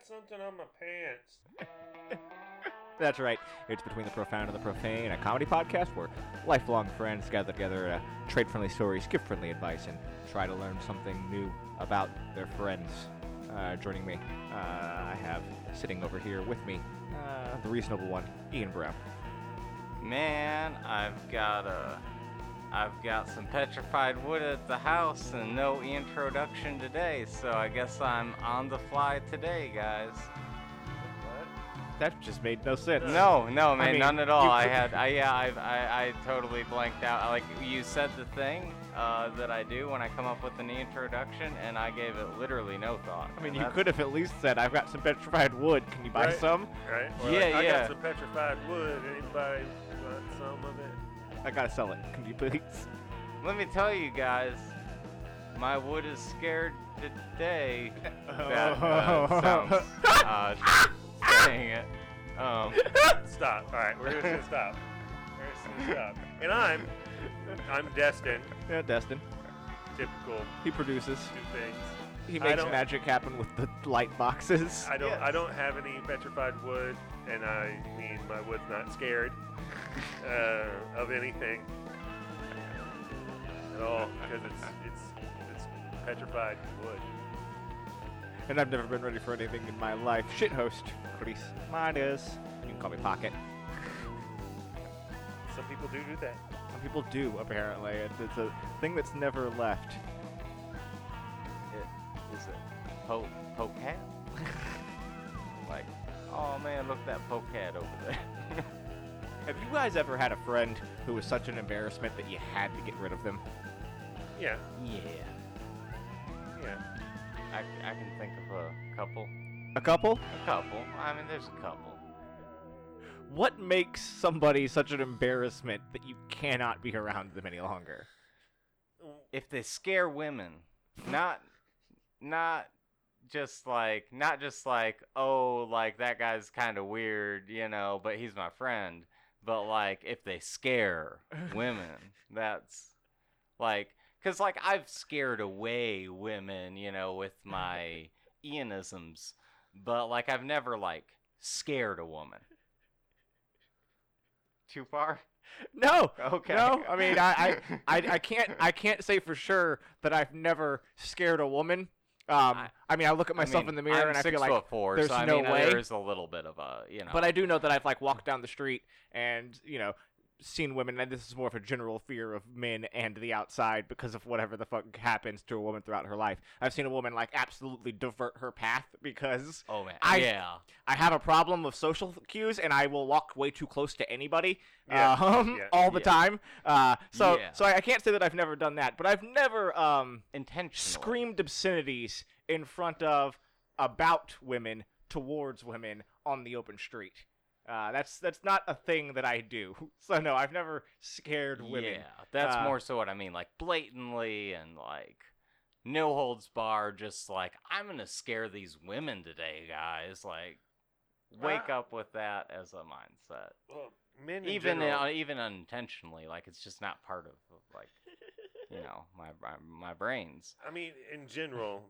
got something on my pants. That's right. It's Between the Profound and the Profane, a comedy podcast where lifelong friends gather together to trade friendly stories, give friendly advice, and try to learn something new about their friends. Uh, joining me, uh, I have sitting over here with me, uh, the reasonable one, Ian Brown. Man, I've got a. I've got some petrified wood at the house and no introduction today, so I guess I'm on the fly today, guys. What? That just made no sense. No, no, man, mean, none at all. I had, I yeah, I, I, I totally blanked out. Like you said the thing uh, that I do when I come up with an introduction, and I gave it literally no thought. I mean, you could have at least said, I've got some petrified wood. Can you buy Right. some? Right? Or Yeah, like, I got some petrified wood. Anybody want some of it? I gotta sell it. Can you please? Let me tell you guys, my wood is scared today. That uh, sounds uh, saying it. Um, Stop. All right, we're just gonna stop. We're just gonna stop. And I'm, I'm destined. Yeah, Destin. Typical He produces. two things. He I makes don't- magic happen with the light boxes. I don't. I don't have any petrified wood, and I mean my wood's not scared uh, of anything at all because it's it's it's petrified wood. And I've never been ready for anything in my life. Shit host, Chris Midas. You can call me Pocket. Some people do do that. Some people do, apparently. It's, it's a thing that's never left. it, is it po pocat? like, oh man, look at that pokehead over there. Have you guys ever had a friend who was such an embarrassment that you had to get rid of them? Yeah. yeah. Yeah. I, I can think of a couple. A couple? A couple. I mean, there's a couple. What makes somebody such an embarrassment that you cannot be around them any longer? If they scare women, not, not just like, not just like, oh, like that guy's kind of weird, you know, but he's my friend. But like, if they scare women, that's like, cause like I've scared away women, you know, with my Ianisms, but like I've never like scared a woman. Too far? No. Okay. No. I mean, I, I, I, I can't, I can't say for sure that I've never scared a woman. Um, I, I- mean, I look at I myself mean, in the mirror I'm and I feel like four, there's so I no mean, way. there is a little bit of a, you know. But I do know that I've like walked down the street and you know seen women, and this is more of a general fear of men and the outside because of whatever the fuck happens to a woman throughout her life. I've seen a woman like absolutely divert her path because Oh man, I- yeah. I have a problem of social cues and I will walk way too close to anybody Yeah, um, yeah, all the yeah. time. Uh, so Yeah. so I, I can't say that I've never done that, but I've never um, Intentionally. screamed obscenities in front of about women towards women on the open street. Uh, that's that's not a thing that I do. So no, I've never scared women. Yeah, that's Uh, more so what I mean. Like blatantly and like no holds bar. Just like I'm gonna scare these women today, guys. Like wake Uh, up with that as a mindset. Well, men in Even general, uh, even unintentionally, like it's just not part of, of like you know my my, my brains. I mean, in general,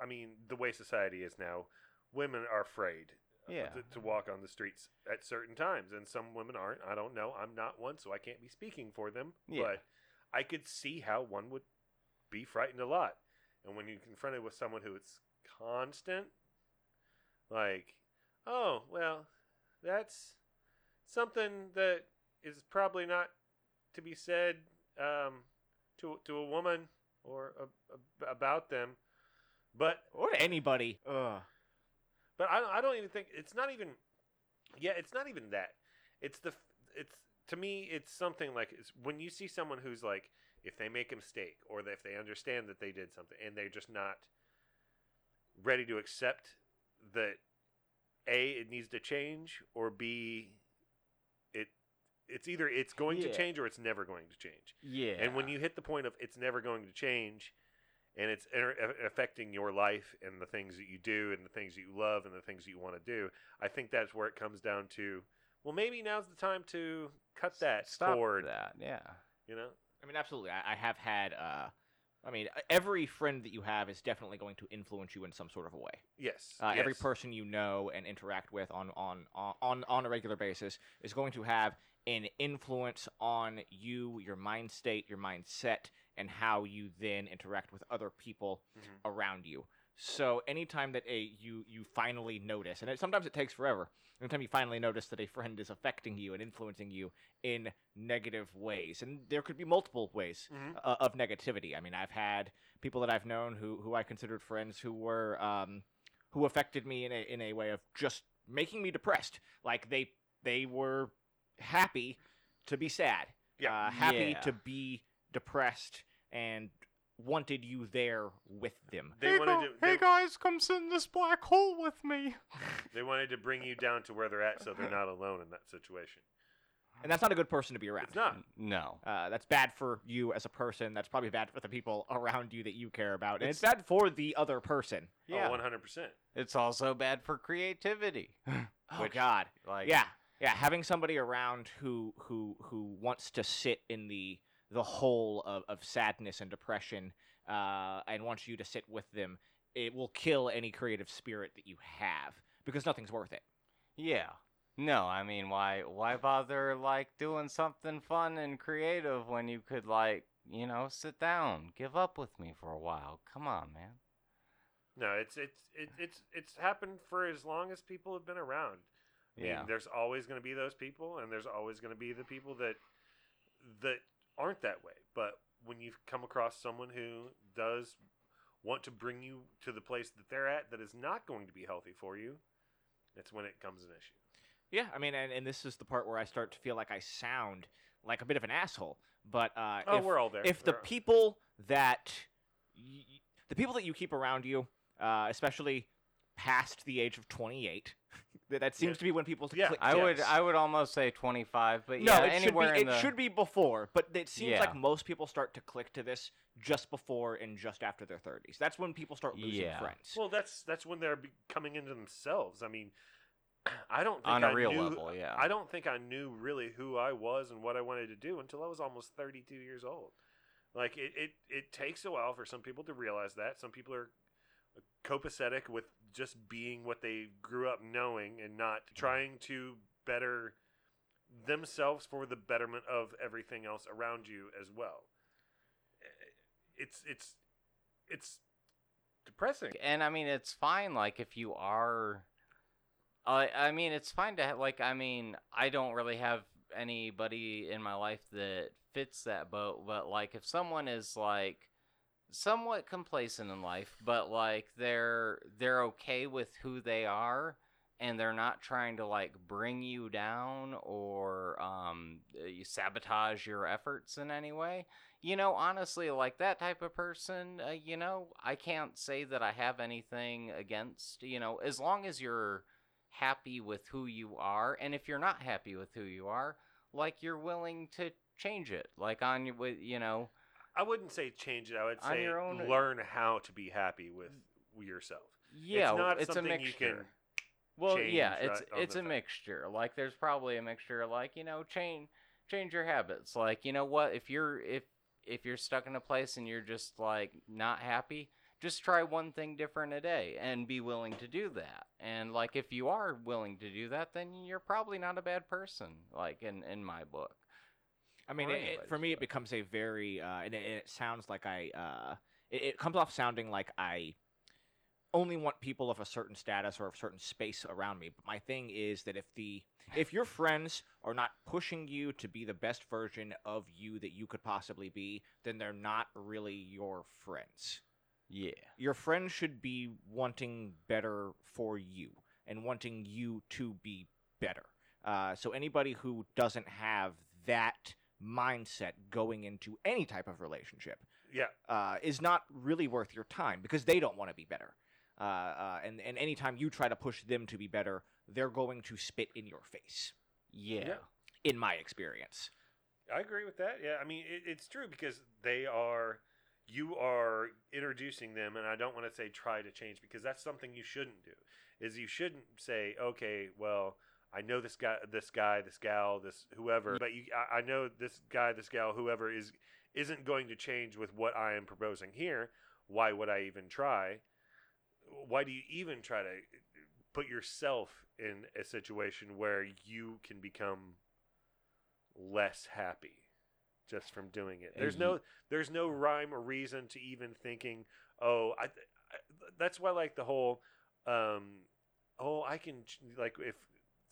I mean, the way society is now, women are afraid Yeah. to, to walk on the streets at certain times, and some women aren't. I don't know. I'm not one, so I can't be speaking for them. Yeah. But I could see how one would be frightened a lot, and when you're confronted with someone who is constant, like, oh well, that's something that is probably not to be said um, to to a woman or a, a, about them. But Or anybody. Ugh. But I don't, I don't even think it's not even yeah it's not even that. It's the it's to me it's something like it's when you see someone who's like if they make a mistake or if they understand that they did something and they're just not ready to accept that a it needs to change or b it it's either it's going to change or it's never going to change. Yeah. and when you hit the point of it's never going to change and it's inter- affecting your life and the things that you do and the things that you love and the things that you want to do, I think that's where it comes down to, well, maybe now's the time to cut that stop cord, that, yeah. you know? I mean, absolutely. I, I have had uh, I mean, every friend that you have is definitely going to influence you in some sort of a way. Yes. Uh, Every person you know and interact with on, on on on on a regular basis is going to have an influence on you, your mind state, your mindset, and how you then interact with other people Mhm. around you. So anytime that a you you finally notice, and it, sometimes it takes forever. Anytime you finally notice that a friend is affecting you and influencing you in negative ways, and there could be multiple ways Mhm. uh, of negativity. I mean, I've had people that I've known who who I considered friends who were um, who affected me in a in a way of just making me depressed. Like they they were happy to be sad, Yeah. uh, happy Yeah. to be depressed, and wanted you there with them. They wanted to. They, guys, come sit in this black hole with me. they wanted to bring you down to where they're at, so they're not alone in that situation. And that's not a good person to be around. It's not. No. Uh, that's bad for you as a person. That's probably bad for the people around you that you care about. And it's, bad for the other person. Yeah. Oh, one hundred percent. It's also bad for creativity. Oh Which- God. like yeah, yeah. Having somebody around who who who wants to sit in the the whole of, of sadness and depression, uh, and wants you to sit with them, it will kill any creative spirit that you have because nothing's worth it. Yeah. No, I mean, why why bother like doing something fun and creative when you could like, you know, sit down, give up with me for a while. Come on, man. No, it's it's it, it's it's happened for as long as people have been around. I mean, Yeah. there's always going to be those people, and there's always going to be the people that that aren't that way. But when you come across someone who does want to bring you to the place that they're at, that is not going to be healthy for you, that's when it comes an issue. Yeah, I mean, and, and this is the part where I start to feel like I sound like a bit of an asshole. But uh, Oh, if, we're all there. if the We're- people that y- the people that you keep around you, uh, especially past the age of 28, that, that seems Yeah. to be when people Yeah, click. I would I would almost say 25, but no, yeah, it should be anywhere in it the should be before, but it seems Yeah. like most people start to click to this just before and just after their 30s. That's when people start losing Yeah. friends. well, that's that's when they're coming into themselves. I mean, I don't think on a I real knew, level, yeah. I don't think I knew really who I was and what I wanted to do until I was almost 32 years old. Like it, it, it takes a while for some people to realize that. Some people are copacetic with just being what they grew up knowing and not trying to better themselves for the betterment of everything else around you as well. It's it's it's depressing. and I mean it's fine like if you are I I mean it's fine to have like I mean I don't really have anybody in my life that fits that boat but like if someone is like somewhat complacent in life but like they're they're okay with who they are and they're not trying to like bring you down or um you sabotage your efforts in any way. You know, honestly, like that type of person, uh, you know, I can't say that I have anything against, you know, as long as you're happy with who you are, and if you're not happy with who you are, like you're willing to change it, like on you know, I wouldn't say change it. I would On say your own- uh, learn how to be happy with yourself. yeah, it's not it's a something you mixture. can well, yeah, it's right on it's the a thing. mixture. Like there's probably a mixture, like you know, change change your habits. Like you know what, if you're if if you're stuck in a place and you're just like not happy, just try one thing different a day and be willing to do that. And like if you are willing to do that, then you're probably not a bad person. Like in in my book. I mean, it, it- for me, it becomes a very, uh, and it, it sounds like I, uh, it, it comes off sounding like I only want people of a certain status or of a certain space around me. But my thing is that if the, if your friends are not pushing you to be the best version of you that you could possibly be, then they're not really your friends. Yeah. Your friends should be wanting better for you and wanting you to be better. Uh, so anybody who doesn't have that mindset going into any type of relationship Yeah, uh, is not really worth your time because they don't want to be better. Uh, uh, and and anytime you try to push them to be better, they're going to spit in your face. Yeah. Yeah. In my experience, I agree with that. Yeah, I mean it, it's true because they are you are introducing them, and I don't want to say try to change because that's something you shouldn't do. Is you shouldn't say, okay, well, I know this guy, this guy, this gal, this whoever, but you, I, I know this guy, this gal, whoever is isn't going to change with what I am proposing here. Why would I even try? Why do you even try to put yourself in a situation where you can become less happy just from doing it? There's no there's no rhyme or reason to even thinking, "Oh, I, I that's why like the whole um oh, I can like if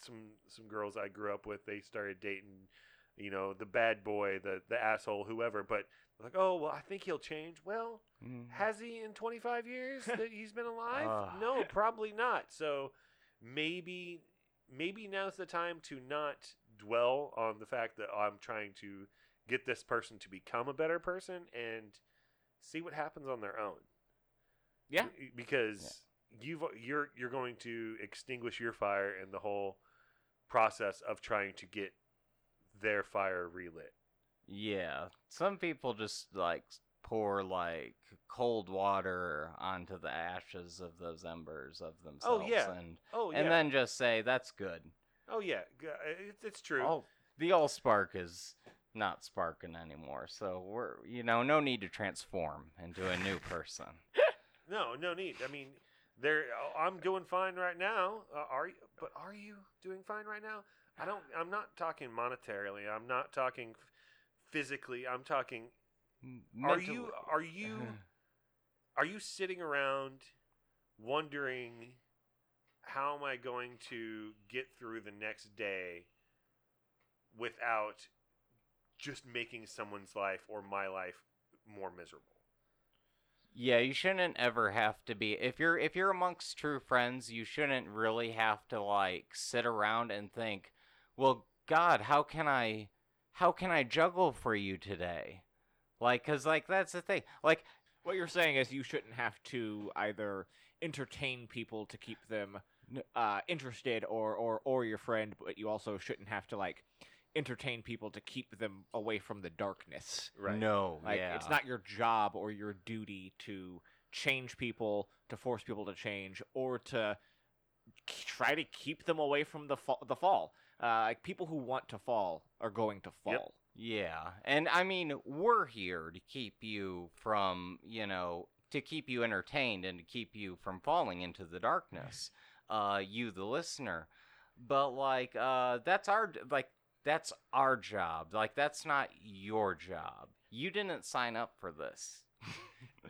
some some girls I grew up with, they started dating, you know, the bad boy, the the asshole, whoever, but like, "Oh, well, I think he'll change." Well, Mm. has he in 25 years that he's been alive? Ugh. no, probably not. So maybe maybe now's the time to not dwell on the fact that I'm trying to get this person to become a better person and see what happens on their own. Yeah. Because you've you're you're going to extinguish your fire and the whole process of trying to get their fire relit. Yeah, some people just like pour like cold water onto the ashes of those embers of oh, themselves, Oh yeah. and Oh yeah. and then just say that's good. oh yeah, uh, it's, it's true. Oh, the old spark is not sparking anymore, so we're you know no need to transform into a new person. No, no need. I mean, there. I'm doing fine right now. Uh, are you? But are you doing fine right now? I don't. I'm not talking monetarily. I'm not talking physically. I'm talking. Are you? Are you? Are you sitting around wondering how am I going to get through the next day without just making someone's life or my life more miserable? Yeah, you shouldn't ever have to be if you're if you're amongst true friends, you shouldn't really have to like sit around and think, "Well, God, how can I how can I juggle for you today?" Like cuz like that's the thing. Like What you're saying is you shouldn't have to either entertain people to keep them uh, interested or, or or your friend, but you also shouldn't have to like entertain people to keep them away from the darkness. Right. no, Like yeah. it's not your job or your duty to change people, to force people to change, or to try to keep them away from the fall. The fall. Uh, like people who want to fall are going to fall. Yeah. And I mean, we're here to keep you from, you know, to keep you entertained and to keep you from falling into the darkness. Uh you the listener. But like uh that's our like that's our job. Like that's not your job. You didn't sign up for this.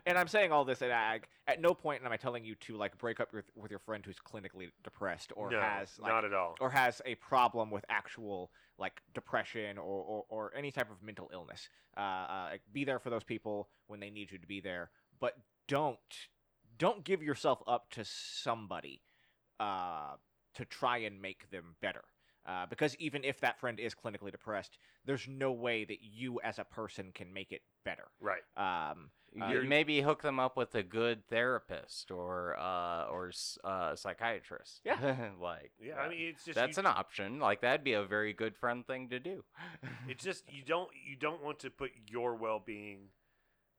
And I'm saying all this, and I, at no point am I telling you to like break up with, with your friend who's clinically depressed or no, has like, not at all. or has a problem with actual like depression or, or, or any type of mental illness. Uh, uh, like, be there for those people when they need you to be there, but don't don't give yourself up to somebody uh, to try and make them better. Uh, because even if that friend is clinically depressed, there's no way that you as a person can make it better. right. Um, Uh, You you- maybe hook them up with a good therapist or uh or uh psychiatrist. Yeah. like Yeah, uh, I mean, it's just that's you, an option. Like that'd be a very good friend thing to do. it's just you don't you don't want to put your well-being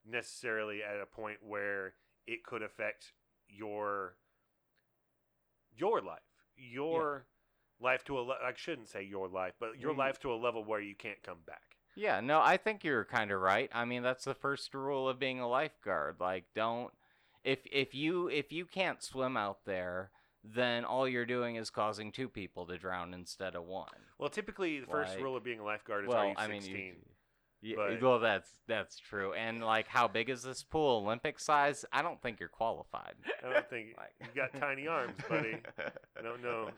necessarily at a point where it could affect your your life your life to a le- I shouldn't say your life but your Mm. life to a level where you can't come back yeah, no, I think you're kind of right. I mean, that's the first rule of being a lifeguard. Like, don't if if you if you can't swim out there, then all you're doing is causing two people to drown instead of one. well typically the first Like- rule of being a lifeguard is well, are you I mean, 16 you, yeah, but- well, that's that's true. And like, how big is this pool? Olympic size? I don't think you're qualified. I don't think Like- you got tiny arms buddy I don't know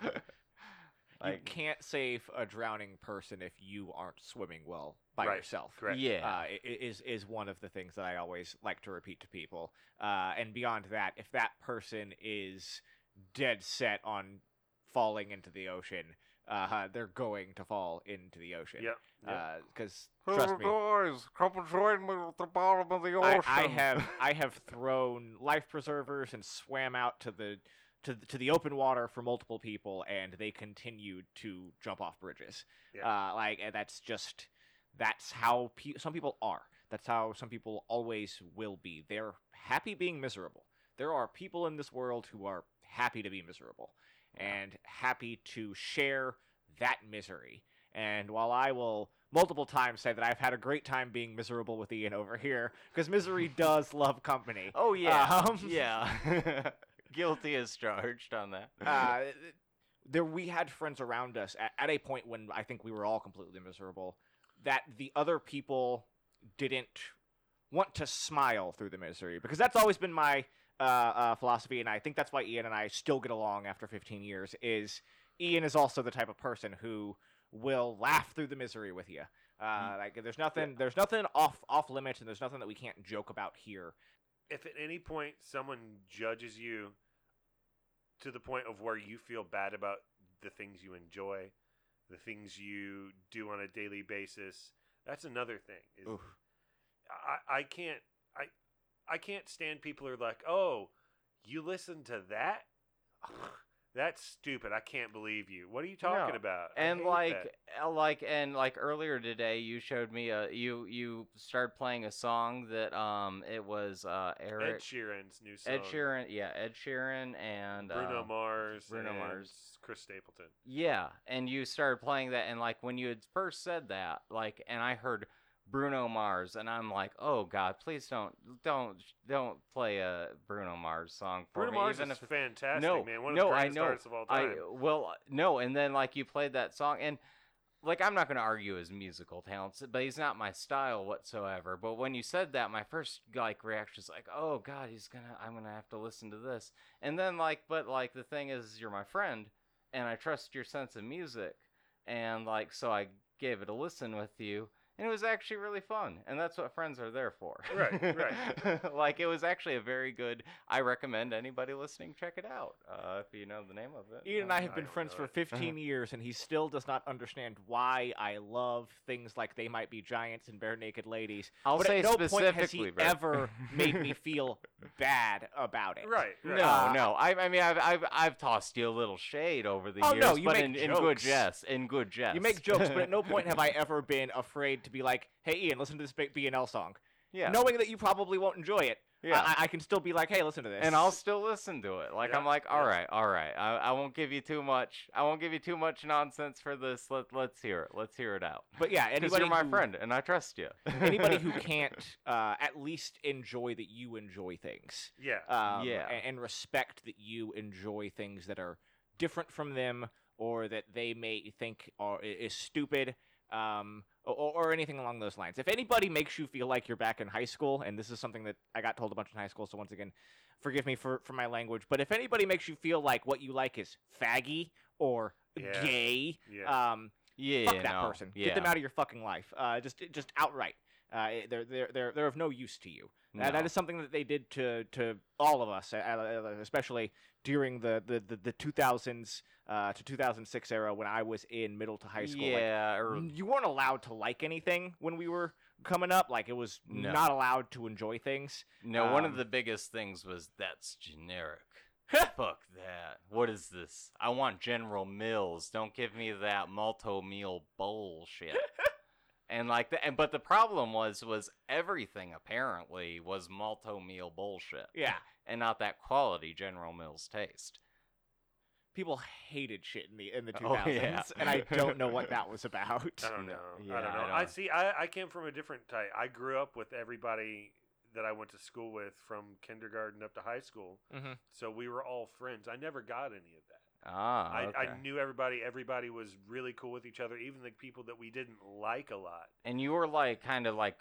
you can't save a drowning person if you aren't swimming well by Right, yourself. correct yeah, uh, i- i- is is one of the things that I always like to repeat to people. Uh, and beyond that, if that person is dead set on falling into the ocean, uh, they're going to fall into the ocean. Yep, yep. Because trust me, guys, come join me at the bottom of the I, I have I have thrown life preservers and swam out to the to the, to the open water for multiple people, and they continued to jump off bridges. Yeah. Uh, like that's just that's how pe- some people are. That's how some people always will be. They're happy being miserable. there are people in this world who are happy to be miserable and happy to share that misery. And while I will multiple times say that I've had a great time being miserable with Ian over here, because misery does love company. Oh yeah, Um, yeah. Guilty as charged on that. uh, there we had friends around us at, at a point when I think we were all completely miserable that the other people didn't want to smile through the misery because that's always been my uh, uh, philosophy and I think that's why Ian and I still get along after 15 years is Ian is also the type of person who will laugh through the misery with you. Uh, like there's nothing there's nothing off off limits and there's nothing that we can't joke about here. if at any point someone judges you to the point of where you feel bad about the things you enjoy, the things you do on a daily basis, that's another thing. I, I can't I I can't stand people who are like, oh, you listen to that? That's stupid. I can't believe you. What are you talking No. about? I and like that. uh, like and like earlier today you showed me a you you started playing a song that um it was uh Ed Eric Sheeran's new song. Ed Sheeran yeah Ed Sheeran and Bruno uh, Mars, Bruno and Mars. Chris Stapleton. yeah and you started playing that and like when you had first said that like and I heard Bruno Mars and I'm like oh god please don't don't don't play a Bruno Mars song for Bruno me Mars even is if fantastic, no, man. One of no, the I greatest know. artists of all I time. well no, and then like you played that song and like I'm not going to argue his musical talents, but he's not my style whatsoever. But when you said that, my first like reaction is like, "Oh God, he's gonna, I'm gonna have to listen to this." And then like, but like the thing is, you're my friend, and I trust your sense of music, and like so I gave it a listen with you, and it was actually really fun, and that's what friends are there for. Right, right. like it was actually a very good. I recommend anybody listening check it out uh, if you know the name of it. Ian and I Uh, have been friends for 15 years, and he still does not understand why I love things like They Might Be Giants and Barenaked Ladies. I'll but say at no point has he bro. ever made me feel bad about it. Right, right. No, Uh, no. I, I mean, I've, I've, I've tossed you a little shade over the Oh, years, no, you but make in, in good jest, in good jest. You make jokes, but at no point have I ever been afraid to be like, "Hey, Ian, listen to this B- BNL song," yeah, knowing that you probably won't enjoy it. yeah. I, I can still be like, "Hey, listen to this," and I'll still listen to it. Like I'm Yeah, like, yeah. all right, all right. I, I won't give you too much. I won't give you too much nonsense for this. Let Let's hear it. Let's hear it out. But yeah, Because anybody you're my who- friend, and I trust you. anybody who can't uh, at least enjoy that you enjoy things. Yeah. um, Yeah. a- and, respect that you enjoy things that are different from them or that they may think are is stupid um, or, or anything along those lines. If anybody makes you feel like you're back in high school, and this is something that I got told a bunch in high school, so once again, forgive me for, for my language, but if anybody makes you feel like what you like is faggy or Yeah. gay, Yeah. um, yeah, fuck that no, person. Yeah. Get them out of your fucking life. Uh, just just outright. Uh, they're they're they're they're of no use to you. Uh, that No. is something that they did to to all of us, uh, uh, especially during the the the, the 2000s uh, to 2006 era when I was in middle to high school. Like, Yeah, or you weren't allowed to like anything when we were coming up. Like it was No. not allowed to enjoy things. No, one Um, of the biggest things was that's generic. Fuck that. What is this? I want General Mills. Don't give me that multi meal bullshit. and like the, and but the problem was was everything apparently was multi meal bullshit. Yeah, And not that quality General Mills taste. people hated shit in the in the 2000s, Oh, yeah. and I don't know what that was about. I don't know. yeah, I don't know. I, don't- see. I, I came from a different type. I grew up with everybody that I went to school with from kindergarten up to high school. Mhm. So we were all friends. I never got any of that. Ah, I, okay. I knew everybody. Everybody was really cool with each other, even the people that we didn't like a lot. and you were like kind of like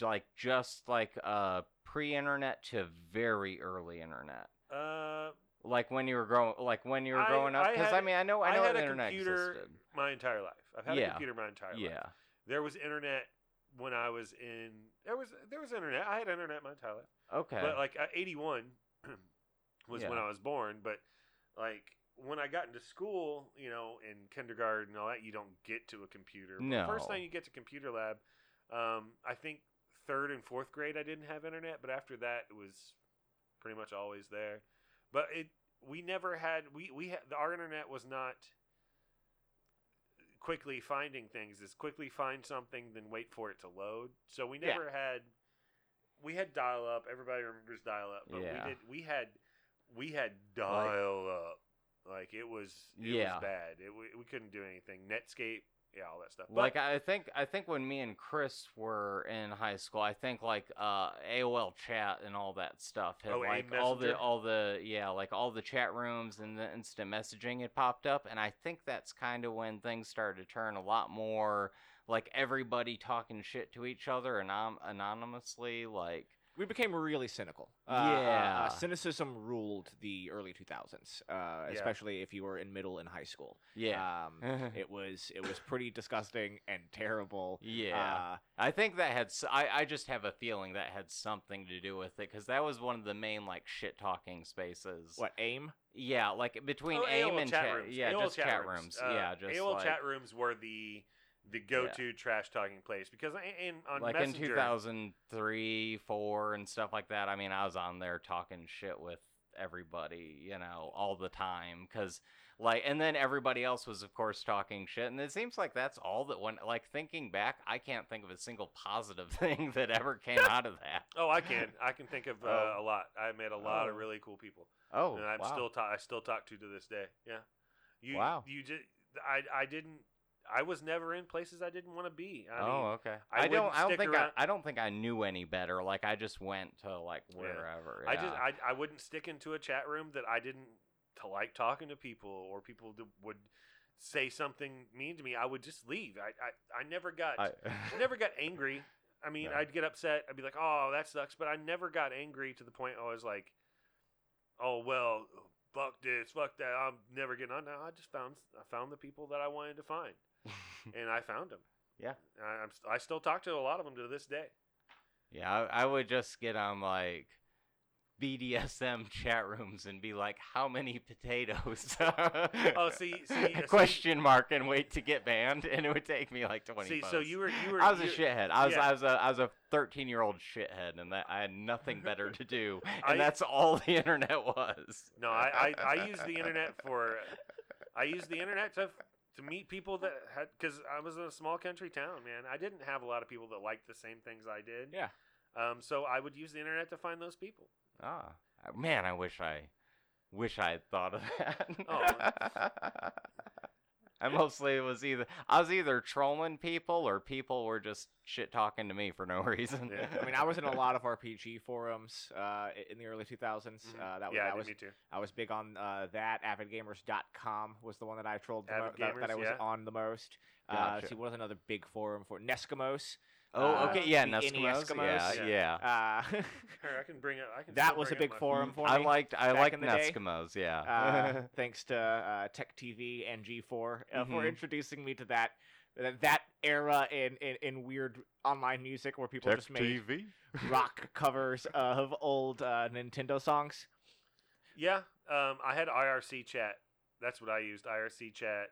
like just like uh pre-internet to very early internet. Uh, like when you were growing like when you were I- growing up because had- I mean I know I know, I had the a internet computer existed. my entire life. I've had Yeah. a computer my entire life. Yeah. There was internet when I was in. There was there was internet. I had internet my entire life. Okay. But like uh, 81 was when I was born. But like when I got into school, you know, in kindergarten and all that, you don't get to a computer. But The first time you get to computer lab, um, I think third and fourth grade I didn't have internet, but after that it was pretty much always there. But it we never had we we had our internet was not quickly finding things is quickly find something then wait for it to load so we Yeah. never had we had dial up. Everybody remembers dial up, but Yeah. we did. We had we had dial up. Like it was it Yeah. was bad. It, we, we couldn't do anything. Netscape, yeah, all that stuff. But, like I think I think when me and Chris were in high school, I think like uh, AOL chat and all that stuff had Oh, like all the all the yeah like all the chat rooms and the instant messaging had popped up, and I think that's kind of when things started to turn a lot more like everybody talking shit to each other anon- anonymously like we became really cynical. Uh, uh, uh, Yeah. cynicism ruled the early 2000s, uh, especially if you were in middle and high school. yeah Um, it was it was pretty disgusting and terrible. yeah Uh, I think that had. I, I just have a feeling that had something to do with it because that was one of the main like shit talking spaces. what aim? Yeah, like between oh, AIM AOL and chat chat. rooms. Yeah, AOL just chat, rooms. Uh, yeah, just AOL like, chat rooms were the the go-to trash talking place because in on like Messenger, in 2003, four, and stuff like that. I mean, I was on there talking shit with everybody, you know, all the time because. Like and then everybody else was of course talking shit and it seems like that's all that went like thinking back I can't think of a single positive thing that ever came out of that. Oh, I can. I can think of uh, Oh. a lot. I met a lot of Oh. really cool people, Oh, and I'm wow. still ta- I still talk to to this day. Yeah. You, Wow. You just I I didn't. I was never in places I didn't want to be. I oh, mean, oh, okay. I I, don't. I don't think around- I, I don't think I knew any better. Like I just went to like Yeah. wherever. I just. I, I wouldn't stick into a chat room that I didn't to like talking to people or people that would say something mean to me. I would just leave. I I, I never got I, I, never got angry. I mean, No. I'd get upset. I'd be like, "Oh, that sucks," but I never got angry to the point I was like, "Oh well, fuck this, fuck that. I'm never getting on." No, I just found I found the people that I wanted to find, and I found them. Yeah. I, I'm st- I still talk to a lot of them to this day. yeah, I, I would just get on like BDSM chat rooms and be like, "How many potatoes?" Oh, see, see, see- question mark and wait to get banned, and it would take me like twenty. See, so you were you were I was a shithead. I was yeah. I was a I was a thirteen year old shithead, and that I had nothing better to do, I- and that's all the internet was. No, I, I, I use the internet for I use the internet to to meet people that had because I was in a small country town, man. I didn't have a lot of people that liked the same things I did. Yeah. Um, so I would use the internet to find those people. Ah, man, I wish I wish I had thought of that. Oh. I mostly was either I was either trolling people or people were just shit talking to me for no reason. Yeah. I mean, I was in a lot of RPG forums uh, in the early 2000s. Mhm. Uh, that was, yeah, I was me too. I was big on uh, that. AvidGamers.com was the one that I trolled the mo- Avid that, that I was yeah. on the most. Uh, Gotcha. see, what was another big forum for NESkimos? Oh, Uh, okay, yeah, the NESkimos. Eskimos. Yeah, Yeah. yeah. Uh, Here, I can bring it. I can. that still was a bring up big my forum phone. for I me. liked I back liked in the day. NESkimos, yeah. uh, thanks to uh, Tech TV and G4 uh, for Mhm. introducing me to that that- that era in, in, in weird online music where people just made rock covers of old uh, Nintendo songs. Yeah, um, I had IRC chat. That's what I used. IRC chat.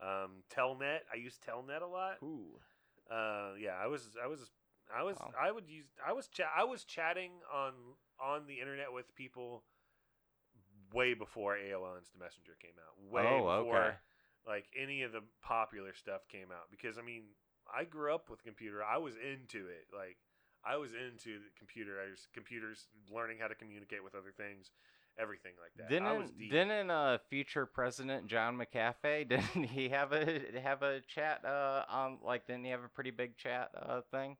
Um, Telnet. I used Telnet a lot. Ooh. Uh, yeah, I was, I was, I was, Wow. I would use, I was, cha- I was chatting on on the internet with people way before AOL Instant Messenger came out. Way Oh, before okay. like any of the popular stuff came out. Because I mean, I grew up with computer. I was into it. Like I was into the computer. I was computers, learning how to communicate with other things, everything like that. I was Didn't deep. didn't uh future president John McAfee didn't he have a have a chat uh on like didn't he have a pretty big chat uh thing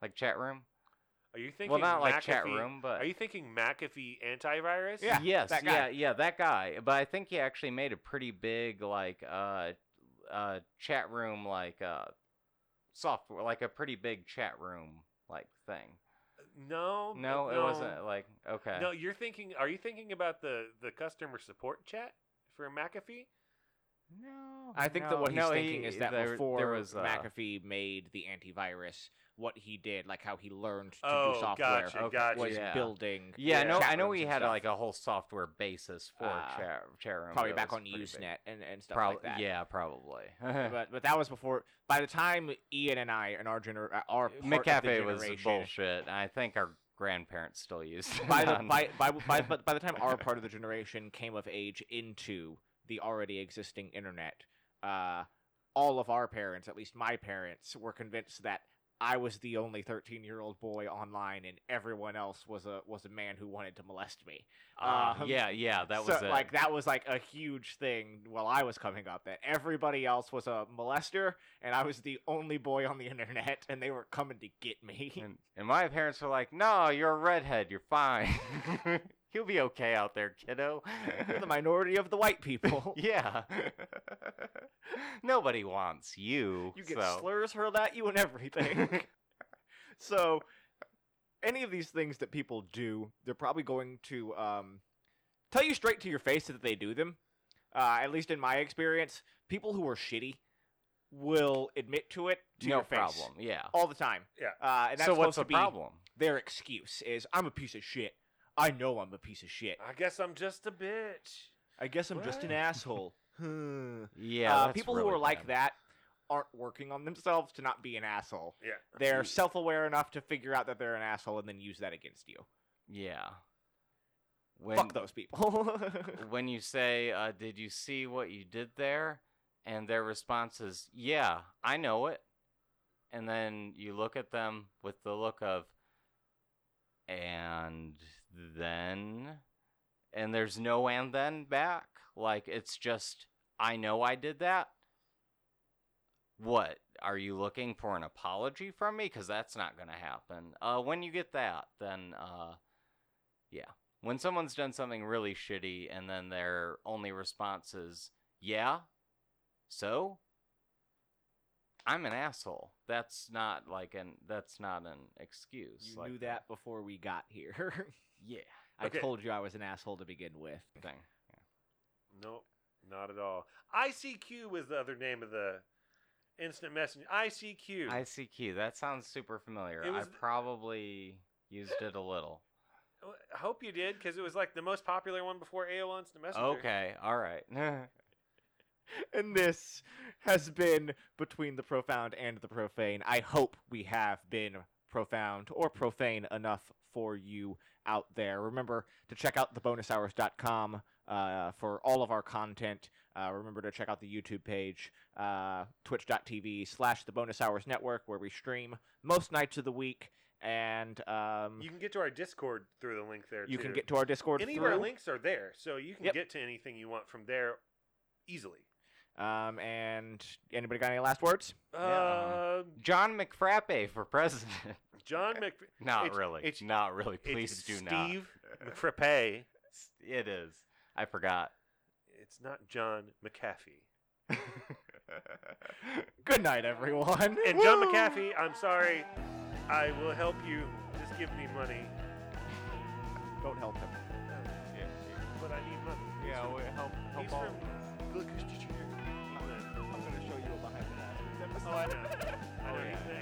like chat room Are you thinking well not like chat room but Are you thinking McAfee antivirus? Yeah, yes that yeah guy. yeah that guy but I think he actually made a pretty big like uh uh chat room like uh software like a pretty big chat room like thing No, no it wasn't like okay No, you're thinking. Are you thinking about the the customer support chat for McAfee? no I think that what he's no, thinking he- is that there, before there was uh, McAfee made the antivirus, what he did, like how he learned to Oh, do software, gotcha, Okay, gotcha. was yeah. building. Yeah, I know. I know rooms he had stuff. like a whole software basis for Uh, chat, chat room. probably back on pretty big. Usenet and, and stuff Prob- like that. Yeah, probably. but but that was before. By the time Ian and I and our gener our part of was bullshit. I think our grandparents still used it. by the on- by, by, by, by the time our part of the generation came of age into the already existing internet, uh, all of our parents, at least my parents, were convinced that I was the only 13 year old boy online, and everyone else was a was a man who wanted to molest me. Uh, Um, yeah, yeah, that so, was it. like that was like a huge thing while I was coming up. That everybody else was a molester, and I was the only boy on the internet, and they were coming to get me. And, and my parents were like, "No, you're a redhead. You're fine. You'll be okay out there, kiddo." You're the minority of the white people. yeah. Nobody wants you. You get so. slurs hurled at you and everything. so, any of these things that people do, they're probably going to um, tell you straight to your face that they do them. Uh, at least in my experience, people who are shitty will admit to it to no your face problem. Yeah. all the time. Yeah. Uh, and that's so what's supposed the to be problem? their excuse is I'm a piece of shit. I know I'm a piece of shit. I guess I'm just a bitch. I guess I'm just an asshole. Yeah. uh, that's people who really are like bad. that aren't working on themselves to not be an asshole. Yeah. They're self-aware enough to figure out that they're an asshole and then use that against you. Yeah. When, Fuck those people. when you say, uh, "Did you see what you did there?" and their response is, "Yeah, I know it," and then you look at them with the look of, "And then," and there's no "and then" back. Like it's just, "I know I did that." What are you looking for an apology from me? Because that's not gonna happen. Uh, when you get that, then uh, yeah when someone's done something really shitty and then their only response is, yeah, so I'm an asshole. That's not like an that's not an excuse. you like knew that before we got here. Yeah. I Okay. told you I was an asshole to begin with. Thing. Nope, not at all. ICQ was the other name of the instant messenger. ICQ. ICQ. That sounds super familiar. It I th- probably used it a little. I hope you did because it was like the most popular one before AOL Instant Messenger. Okay. All right. and this has been between the profound and the profane. I hope we have been profound or profane enough for you out there. Remember to check out thebonushours.com uh, for all of our content. Uh, remember to check out the YouTube page, uh, twitch.tv slash the bonus hours network, where we stream most nights of the week. And um, You can get to our Discord through the link there. you too. can get to our Discord any of our links are there, so you can Yep. get to anything you want from there easily. Um, and anybody got any last words? Uh, John McFrappe for president. John Mc. not It's- really. it's- not really. it's Please do not. Steve McFrappe. It is. I forgot. It's not John McAfee. Good night, everyone. And John Woo! McAfee, I'm sorry. I will help you. Just give me money. Don't help him. But I need money. Yeah, from- we help help He's all. from Glucose Oh, I know. I know.